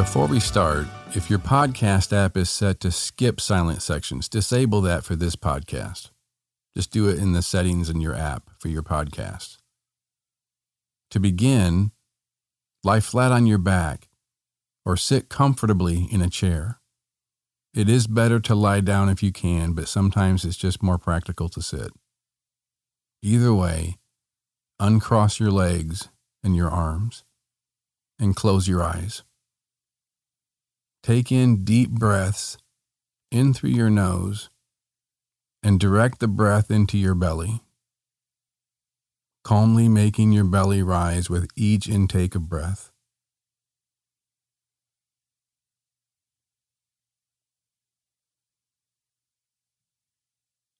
Before we start, if your podcast app is set to skip silent sections, disable that for this podcast. Just do it in the settings in your app for your podcast. To begin, lie flat on your back or sit comfortably in a chair. It is better to lie down if you can, but sometimes it's just more practical to sit. Either way, uncross your legs and your arms and close your eyes. Take in deep breaths in through your nose and direct the breath into your belly, calmly making your belly rise with each intake of breath.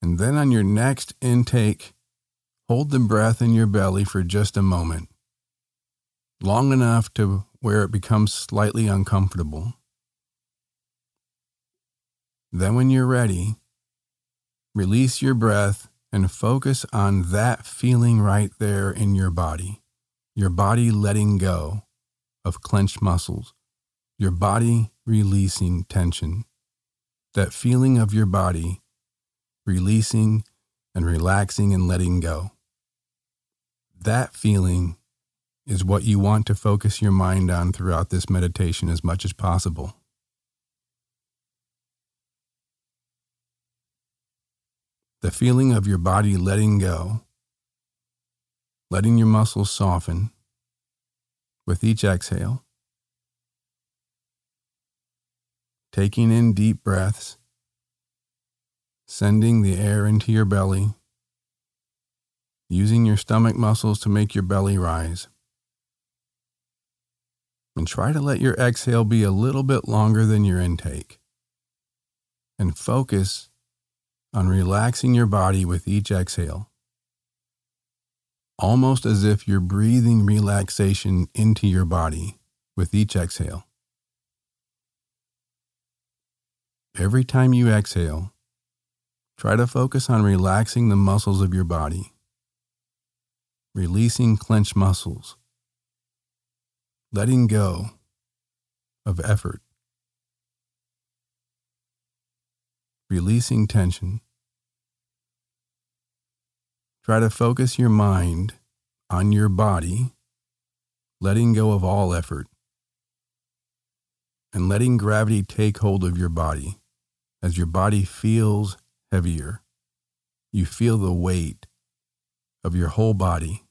And then on your next intake, hold the breath in your belly for just a moment, long enough to where it becomes slightly uncomfortable. Then, when you're ready, release your breath and focus on that feeling right there in your body. Your body letting go of clenched muscles, your body releasing tension. That feeling of your body releasing and relaxing and letting go. That feeling is what you want to focus your mind on throughout this meditation as much as possible. The feeling of your body letting go, letting your muscles soften with each exhale, taking in deep breaths, sending the air into your belly, using your stomach muscles to make your belly rise. And try to let your exhale be a little bit longer than your intake. And focus on relaxing your body with each exhale, almost as if you're breathing relaxation into your body with each exhale. Every time you exhale, try to focus on relaxing the muscles of your body, releasing clenched muscles, letting go of effort. Releasing tension. Try to focus your mind on your body, letting go of all effort, and letting gravity take hold of your body as your body feels heavier. You feel the weight of your whole body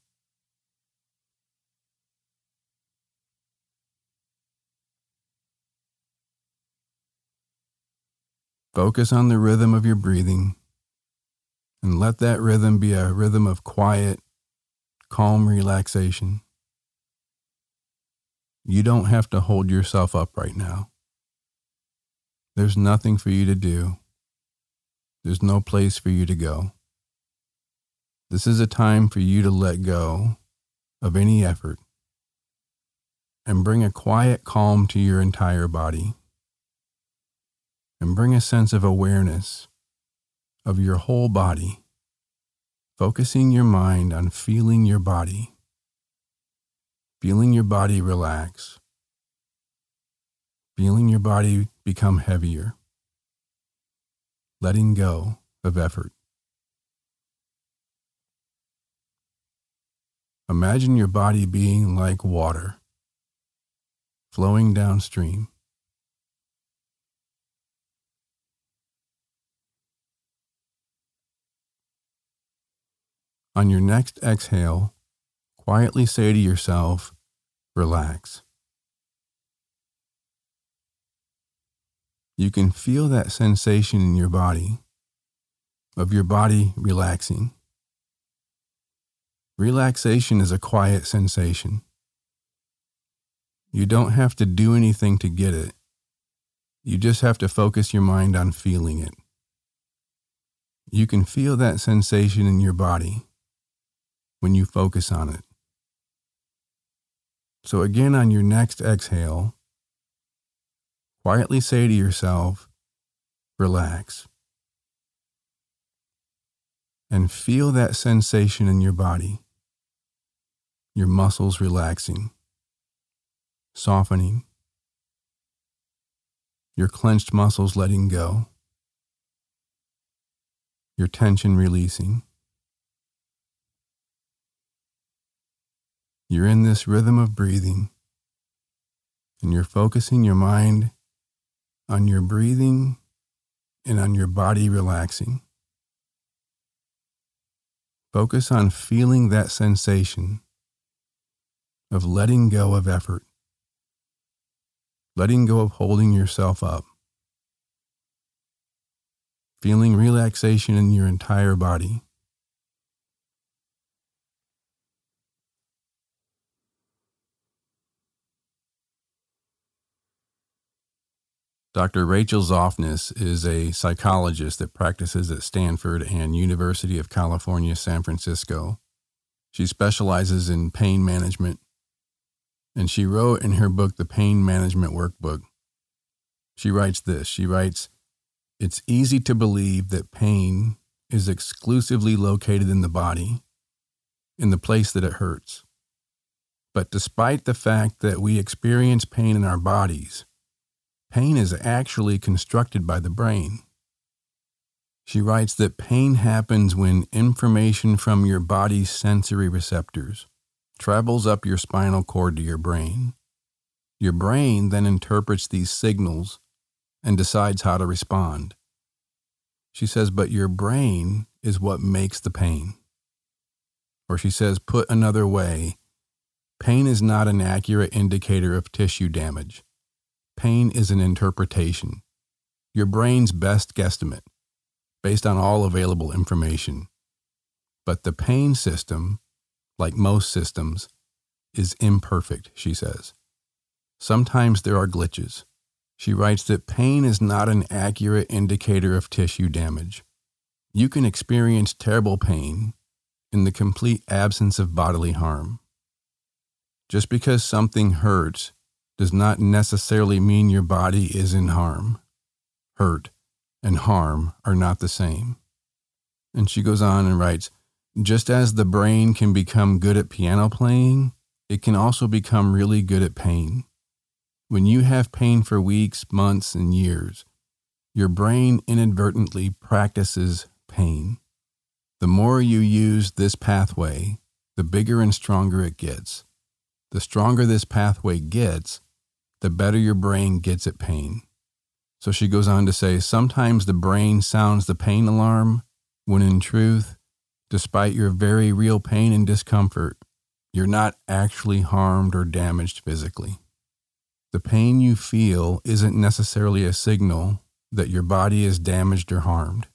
Focus on the rhythm of your breathing and let that rhythm be a rhythm of quiet, calm relaxation. You don't have to hold yourself up right now. There's nothing for you to do. There's no place for you to go. This is a time for you to let go of any effort and bring a quiet calm to your entire body and bring a sense of awareness of your whole body, focusing your mind on feeling your body, feeling your body relax, feeling your body become heavier, letting go of effort. Imagine your body being like water flowing downstream. On your next exhale, quietly say to yourself, relax. You can feel that sensation in your body of your body relaxing. Relaxation is a quiet sensation. You don't have to do anything to get it. You just have to focus your mind on feeling it. You can feel that sensation in your body when you focus on it. So, again, on your next exhale, quietly say to yourself, relax. And feel that sensation in your body, your muscles relaxing, softening, your clenched muscles letting go, your tension releasing. You're in this rhythm of breathing, and you're focusing your mind on your breathing and on your body relaxing. Focus on feeling that sensation of letting go of effort, letting go of holding yourself up, feeling relaxation in your entire body. Dr. Rachel Zoffness is a psychologist that practices at Stanford and University of California, San Francisco. She specializes in pain management, and she wrote in her book, The Pain Management Workbook, she writes this She writes, It's easy to believe that pain is exclusively located in the body, in the place that it hurts. But despite the fact that we experience pain in our bodies, Pain is actually constructed by the brain. She writes that pain happens when information from your body's sensory receptors travels up your spinal cord to your brain. Your brain then interprets these signals and decides how to respond. She says, but your brain is what makes the pain. Or she says, put another way, pain is not an accurate indicator of tissue damage. Pain is an interpretation, your brain's best guesstimate, based on all available information. But the pain system, like most systems, is imperfect, she says. Sometimes there are glitches. She writes that pain is not an accurate indicator of tissue damage. You can experience terrible pain in the complete absence of bodily harm. Just because something hurts does not necessarily mean your body is in harm. Hurt and harm are not the same. And she goes on and writes just as the brain can become good at piano playing, it can also become really good at pain. When you have pain for weeks, months, and years, your brain inadvertently practices pain. The more you use this pathway, the bigger and stronger it gets. The stronger this pathway gets, the better your brain gets at pain. So she goes on to say sometimes the brain sounds the pain alarm when in truth, despite your very real pain and discomfort, you're not actually harmed or damaged physically. The pain you feel isn't necessarily a signal that your body is damaged or harmed.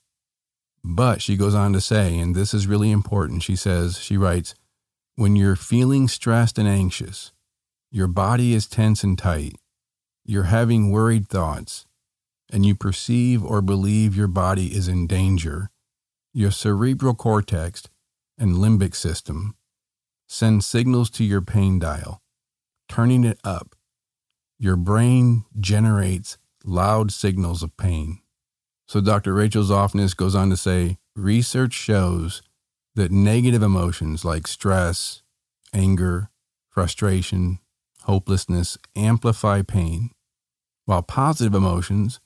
But she goes on to say, and this is really important, she says, she writes, when you're feeling stressed and anxious, your body is tense and tight. You're having worried thoughts, and you perceive or believe your body is in danger. Your cerebral cortex and limbic system send signals to your pain dial, turning it up. Your brain generates loud signals of pain. So, Dr. Rachel Zoffness goes on to say research shows that negative emotions like stress, anger, frustration, hopelessness amplify pain, while positive emotions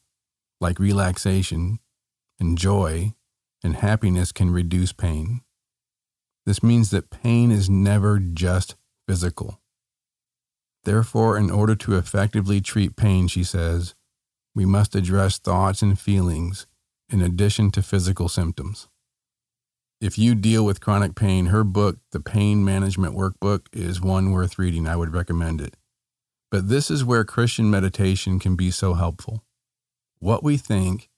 like relaxation and joy and happiness can reduce pain. This means that pain is never just physical. Therefore, in order to effectively treat pain, she says, we must address thoughts and feelings in addition to physical symptoms if you deal with chronic pain, her book, The Pain Management Workbook, is one worth reading. I would recommend it. But this is where Christian meditation can be so helpful. What we think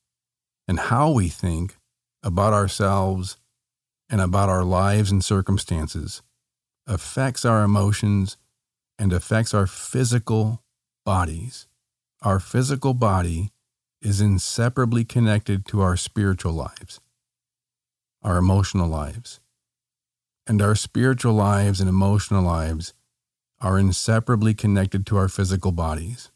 and how we think about ourselves and about our lives and circumstances affects our emotions and affects our physical bodies. Our physical body is inseparably connected to our spiritual lives, our emotional lives. And our spiritual lives and emotional lives are inseparably connected to our physical bodies.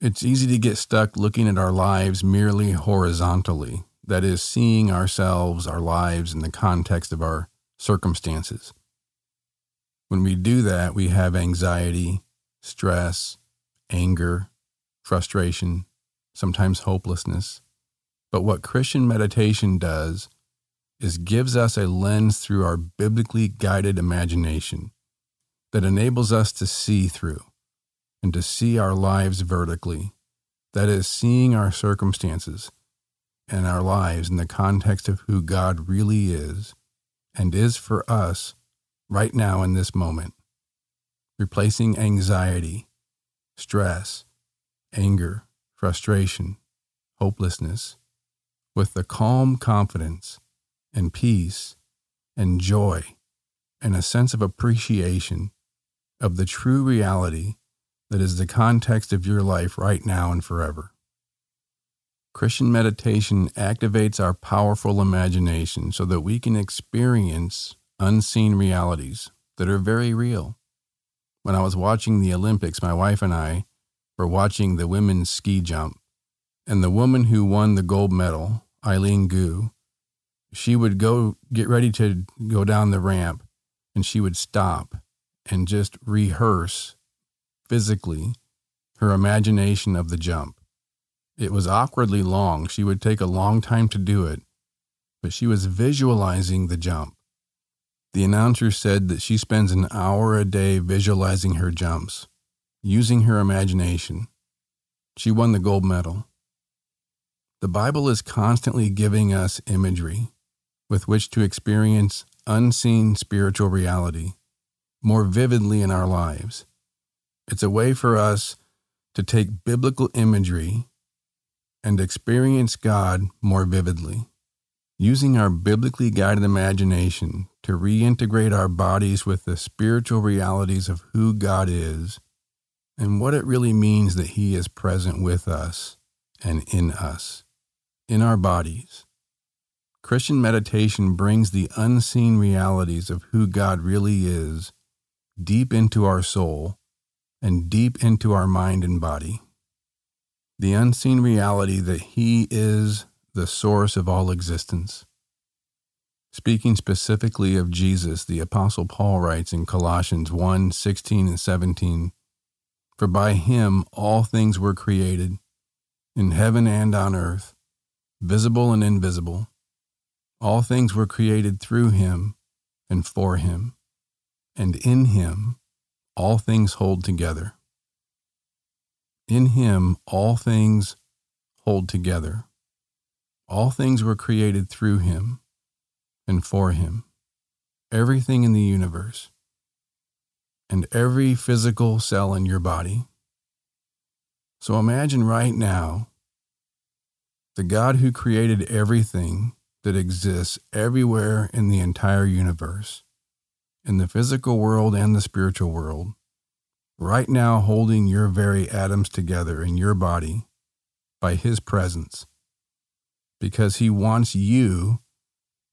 It's easy to get stuck looking at our lives merely horizontally, that is, seeing ourselves, our lives, in the context of our circumstances. When we do that, we have anxiety, stress, anger, frustration, sometimes hopelessness. But what Christian meditation does is gives us a lens through our biblically guided imagination that enables us to see through and to see our lives vertically. That is, seeing our circumstances and our lives in the context of who God really is and is for us right now in this moment, replacing anxiety, stress, anger, frustration, hopelessness with the calm confidence and peace and joy and a sense of appreciation of the true reality that is the context of your life right now and forever. Christian meditation activates our powerful imagination so that we can experience unseen realities that are very real. When I was watching the Olympics, my wife and I were watching the women's ski jump, and the woman who won the gold medal, Eileen Gu, she would go get ready to go down the ramp and she would stop and just rehearse physically her imagination of the jump. It was awkwardly long. She would take a long time to do it, but she was visualizing the jump. The announcer said that she spends an hour a day visualizing her jumps, using her imagination. She won the gold medal. The Bible is constantly giving us imagery with which to experience unseen spiritual reality more vividly in our lives. It's a way for us to take biblical imagery and experience God more vividly. Using our biblically guided imagination to reintegrate our bodies with the spiritual realities of who God is and what it really means that He is present with us and in us, in our bodies. Christian meditation brings the unseen realities of who God really is deep into our soul and deep into our mind and body. The unseen reality that He is the source of all existence. Speaking specifically of Jesus, the Apostle Paul writes in Colossians 1 16 and 17 For by him all things were created, in heaven and on earth, visible and invisible. All things were created through him and for him and in him all things hold together. In him all things hold together. All things were created through him and for him. Everything in the universe and every physical cell in your body. So imagine right now the God who created everything that exists everywhere in the entire universe in the physical world and the spiritual world, right now holding your very atoms together in your body by His presence, because He wants you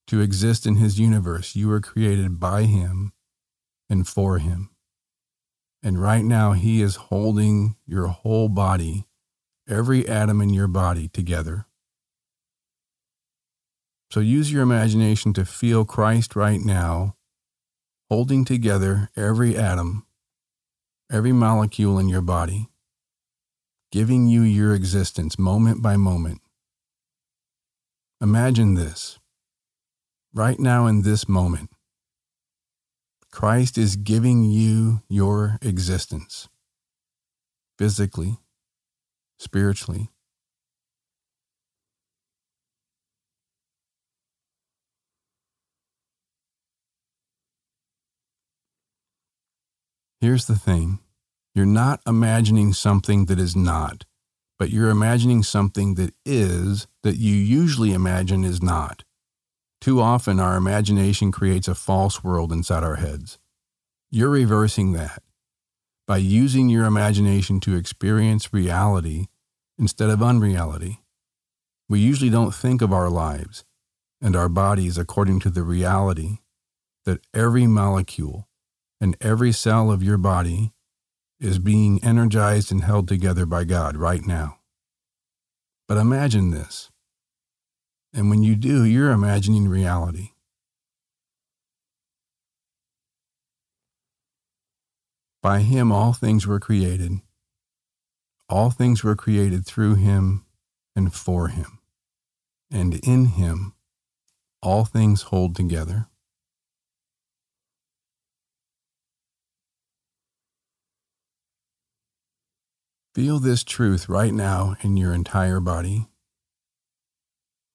to exist in His universe. You were created by Him and for Him. And right now, He is holding your whole body, every atom in your body together. So use your imagination to feel Christ right now holding together every atom, every molecule in your body, giving you your existence moment by moment. Imagine this. Right now, in this moment, Christ is giving you your existence physically, spiritually, Here's the thing you're not imagining something that is not, but you're imagining something that is that you usually imagine is not. Too often, our imagination creates a false world inside our heads. You're reversing that. by using your imagination to experience reality instead of unreality. We usually don't think of our lives and our bodies according to the reality that every molecule and every cell of your body is being energized and held together by God right now. But imagine this. And when you do, you're imagining reality. By him, all things were created. All things were created through him and for him. And in him, all things hold together. Feel this truth right now in your entire body,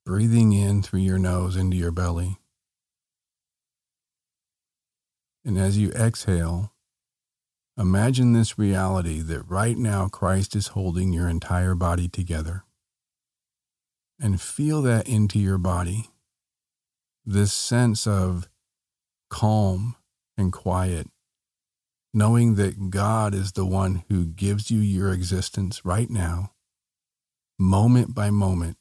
breathing in through your nose into your belly. And as you exhale, imagine this reality that right now Christ is holding your entire body together. And feel that into your body, this sense of calm and quiet knowing that God is the one who gives you your existence right now, moment by moment,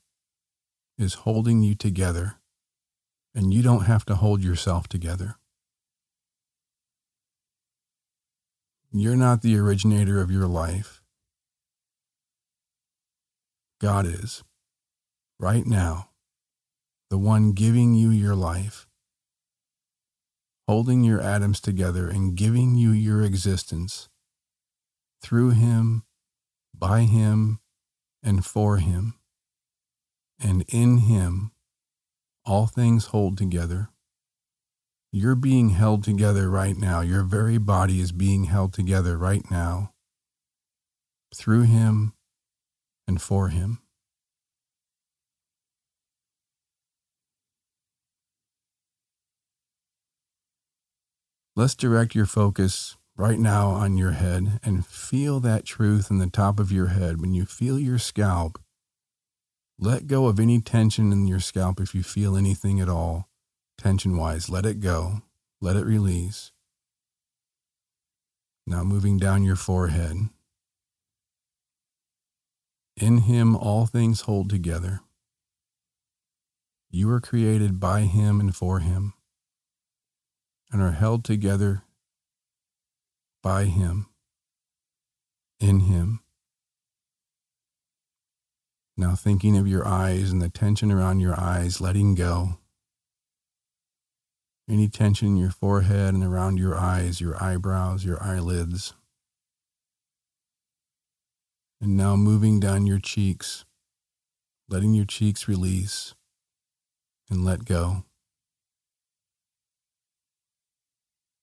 is holding you together, and you don't have to hold yourself together. You're not the originator of your life. God is, right now, the one giving you your life holding your atoms together and giving you your existence through Him, by Him, and for Him. And in Him, all things hold together. You're being held together right now. Your very body is being held together right now through Him and for Him. Let's direct your focus right now on your head and feel that truth in the top of your head. When you feel your scalp, let go of any tension in your scalp if you feel anything at all, tension wise. Let it go, let it release. Now moving down your forehead. In Him, all things hold together. You were created by Him and for Him and are held together by Him, in Him. Now, thinking of your eyes and the tension around your eyes, letting go. Any tension in your forehead and around your eyes, your eyebrows, your eyelids. And now moving down your cheeks, letting your cheeks release and let go.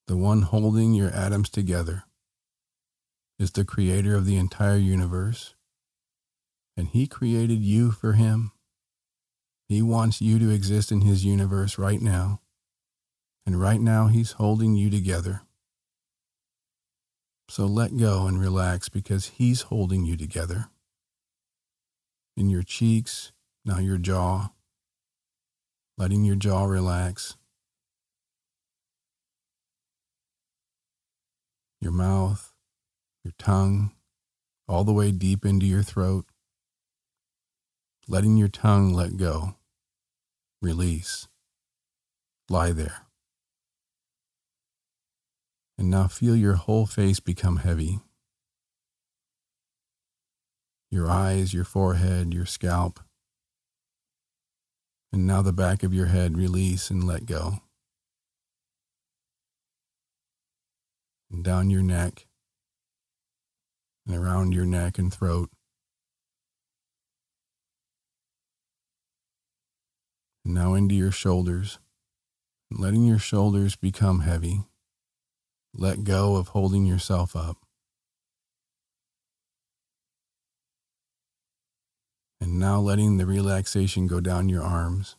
The one holding your atoms together, is the creator of the entire universe. And he created you for him. He wants you to exist in his universe right now. And right now, he's holding you together. So let go and relax because he's holding you together. In your cheeks, now your jaw, letting your jaw relax. Your mouth, your tongue, all the way deep into your throat, letting your tongue let go, release, lie there. And now feel your whole face become heavy. Your eyes, your forehead, your scalp. And now the back of your head release and let go. And down your neck and around your neck and throat. And now into your shoulders, letting your shoulders become heavy. Let go of holding yourself up. And now letting the relaxation go down your arms,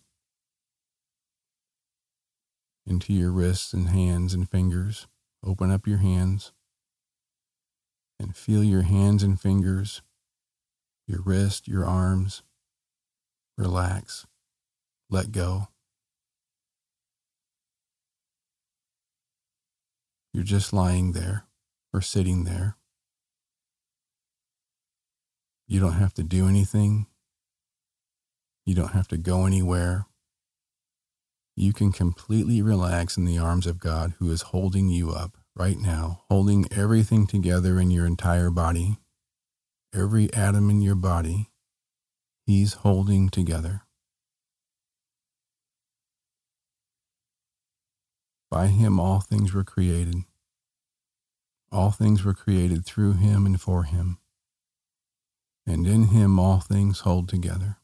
into your wrists and hands and fingers. Open up your hands and feel your hands and fingers, your wrist, your arms. Relax. Let go. You're just lying there or sitting there. You don't have to do anything. You don't have to go anywhere. You can completely relax in the arms of God who is holding you up right now, holding everything together in your entire body, every atom in your body. He's holding together. By him, all things were created. All things were created through him and for him. And in him, all things hold together.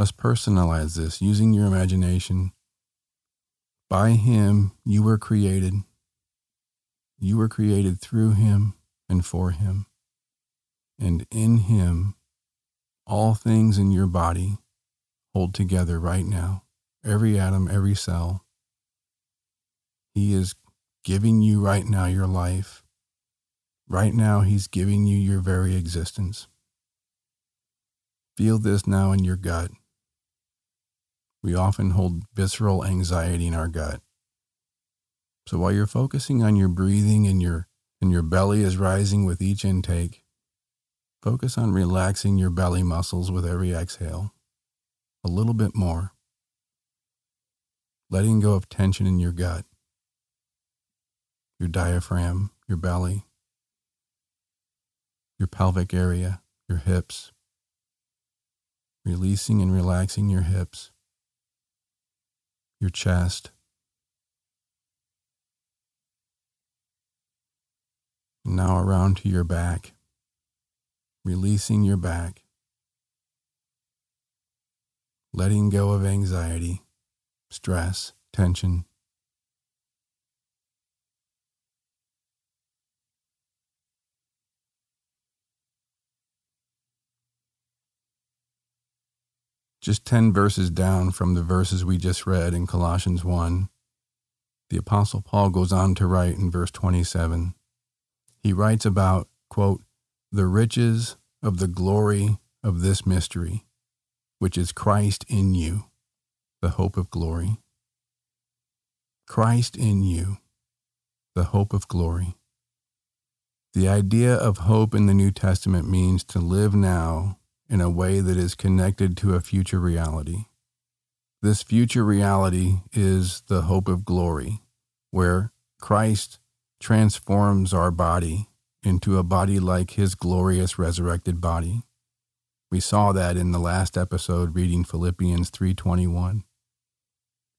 Let's personalize this using your imagination. By him, you were created. You were created through him and for him. And in him, all things in your body hold together right now every atom, every cell. He is giving you right now your life. Right now, He's giving you your very existence. Feel this now in your gut. We often hold visceral anxiety in our gut. So while you're focusing on your breathing and your and your belly is rising with each intake, focus on relaxing your belly muscles with every exhale. A little bit more letting go of tension in your gut, your diaphragm, your belly, your pelvic area, your hips, releasing and relaxing your hips, your chest. Now around to your back, releasing your back, letting go of anxiety stress, tension. Just 10 verses down from the verses we just read in Colossians 1, the Apostle Paul goes on to write in verse 27. He writes about, quote, the riches of the glory of this mystery, which is Christ in you the hope of glory. Christ in you, the hope of glory. The idea of hope in the New Testament means to live now in a way that is connected to a future reality. This future reality is the hope of glory, where Christ transforms our body into a body like his glorious resurrected body. We saw that in the last episode reading Philippians 3:21.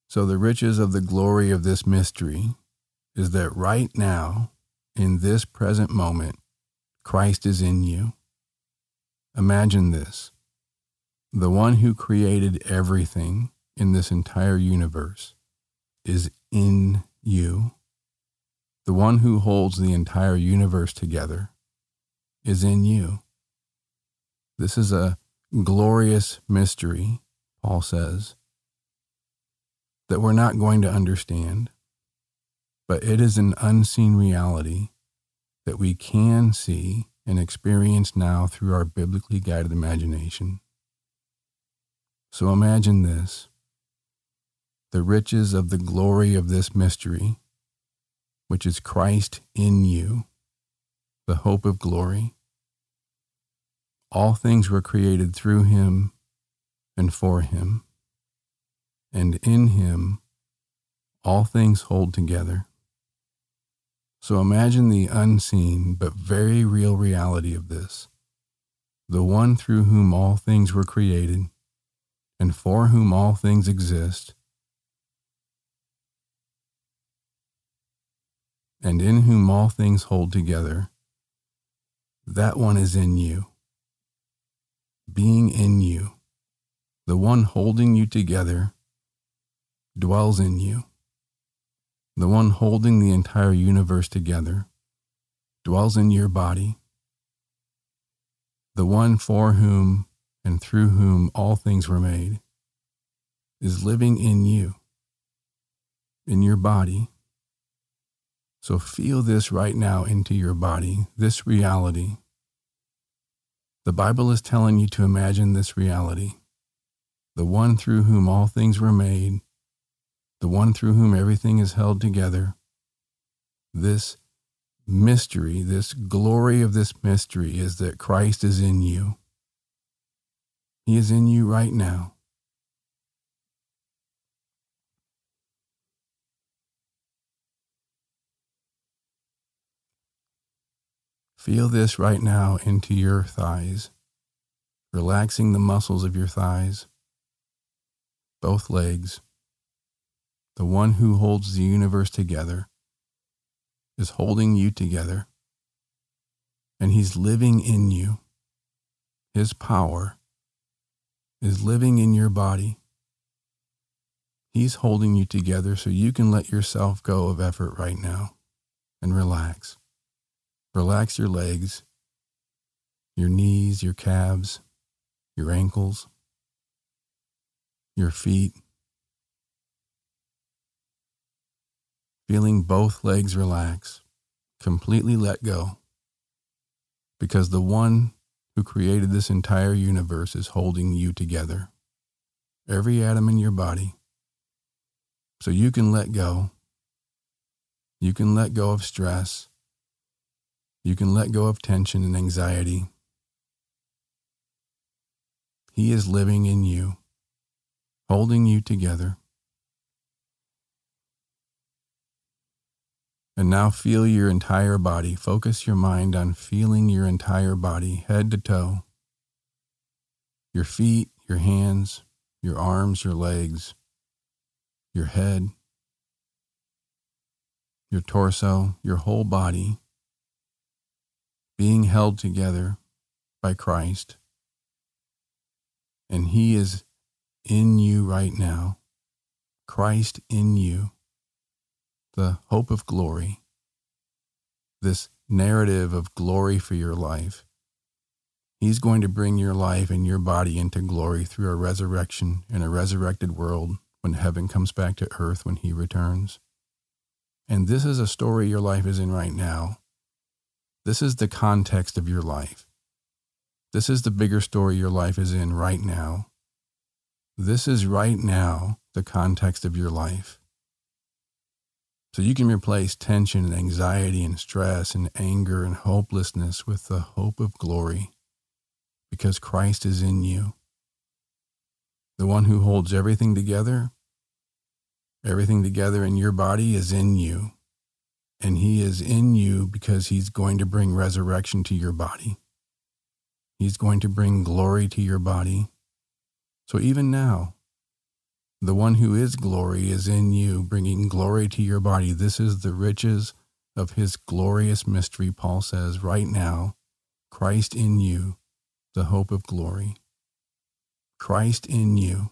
So, the riches of the glory of this mystery is that right now, in this present moment, Christ is in you. Imagine this the one who created everything in this entire universe is in you. The one who holds the entire universe together is in you. This is a glorious mystery, Paul says that we're not going to understand, but it is an unseen reality that we can see and experience now through our biblically guided imagination. So imagine this the riches of the glory of this mystery, which is Christ in you, the hope of glory. All things were created through him and for him and in him all things hold together. So imagine the unseen but very real reality of this the one through whom all things were created and for whom all things exist, and in whom all things hold together. That one is in you, being in you, the one holding you together dwells in you. The one holding the entire universe together dwells in your body. The one for whom and through whom all things were made is living in you, in your body. So feel this right now into your body, this reality. The Bible is telling you to imagine this reality. The one through whom all things were made the one through whom everything is held together, this mystery, this glory of this mystery is that Christ is in you. He is in you right now. Feel this right now into your thighs, relaxing the muscles of your thighs, both legs. The one who holds the universe together is holding you together, and he's living in you. His power is living in your body. He's holding you together so you can let yourself go of effort right now and relax. Relax your legs, your knees, your calves, your ankles, your feet. Feeling both legs relax, completely let go. Because the one who created this entire universe is holding you together, every atom in your body. So you can let go. You can let go of stress you can let go of tension and anxiety. He is living in you, holding you together. And now feel your entire body. Focus your mind on feeling your entire body, head to toe. Your feet, your hands, your arms, your legs, your head, your torso, your whole body being held together by Christ. And He is in you right now. Christ in you, the hope of glory, this narrative of glory for your life. He's going to bring your life and your body into glory through a resurrection in a resurrected world when heaven comes back to earth when He returns. And this is a story your life is in right now. This is the context of your life. This is the bigger story your life is in right now. This is right now the context of your life. So you can replace tension and anxiety and stress and anger and hopelessness with the hope of glory because Christ is in you. The one who holds everything together, everything together in your body is in you and he is in you because he's going to bring resurrection to your body. He's going to bring glory to your body. So even now, the one who is glory is in you, bringing glory to your body. This is the riches of his glorious mystery, Paul says, right now, Christ in you, the hope of glory. Christ in you,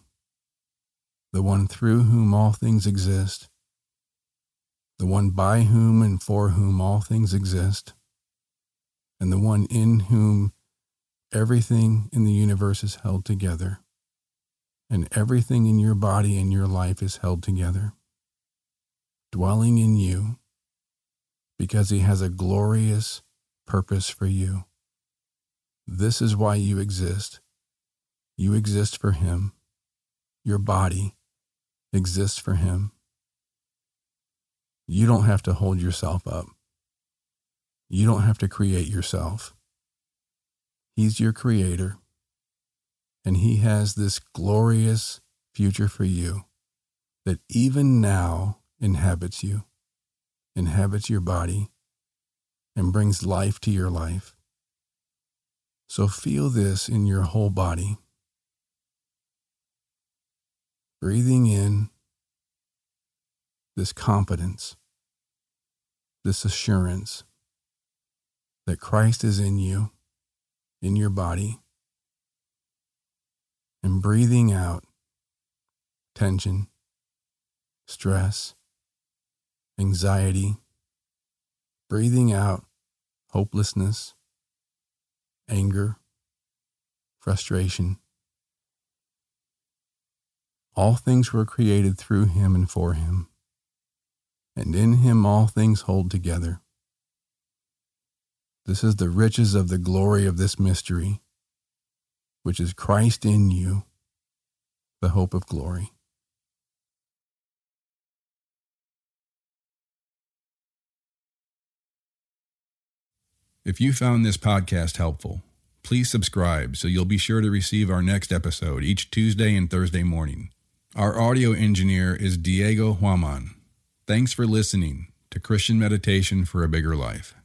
the one through whom all things exist the one by whom and for whom all things exist, and the one in whom everything in the universe is held together, and everything in your body and your life is held together, dwelling in you because he has a glorious purpose for you. This is why you exist. You exist for him. Your body exists for him. You don't have to hold yourself up. You don't have to create yourself. He's your creator, and He has this glorious future for you that even now inhabits you, inhabits your body, and brings life to your life. So feel this in your whole body. Breathing in this confidence this assurance that Christ is in you, in your body, breathing out tension, stress, anxiety, breathing out hopelessness, anger, frustration. All things were created through him and for him and in him all things hold together. This is the riches of the glory of this mystery, which is Christ in you, the hope of glory. If you found this podcast helpful, please subscribe so you'll be sure to receive our next episode each Tuesday and Thursday morning. Our audio engineer is Diego Huaman. Thanks for listening to Christian Meditation for a Bigger Life.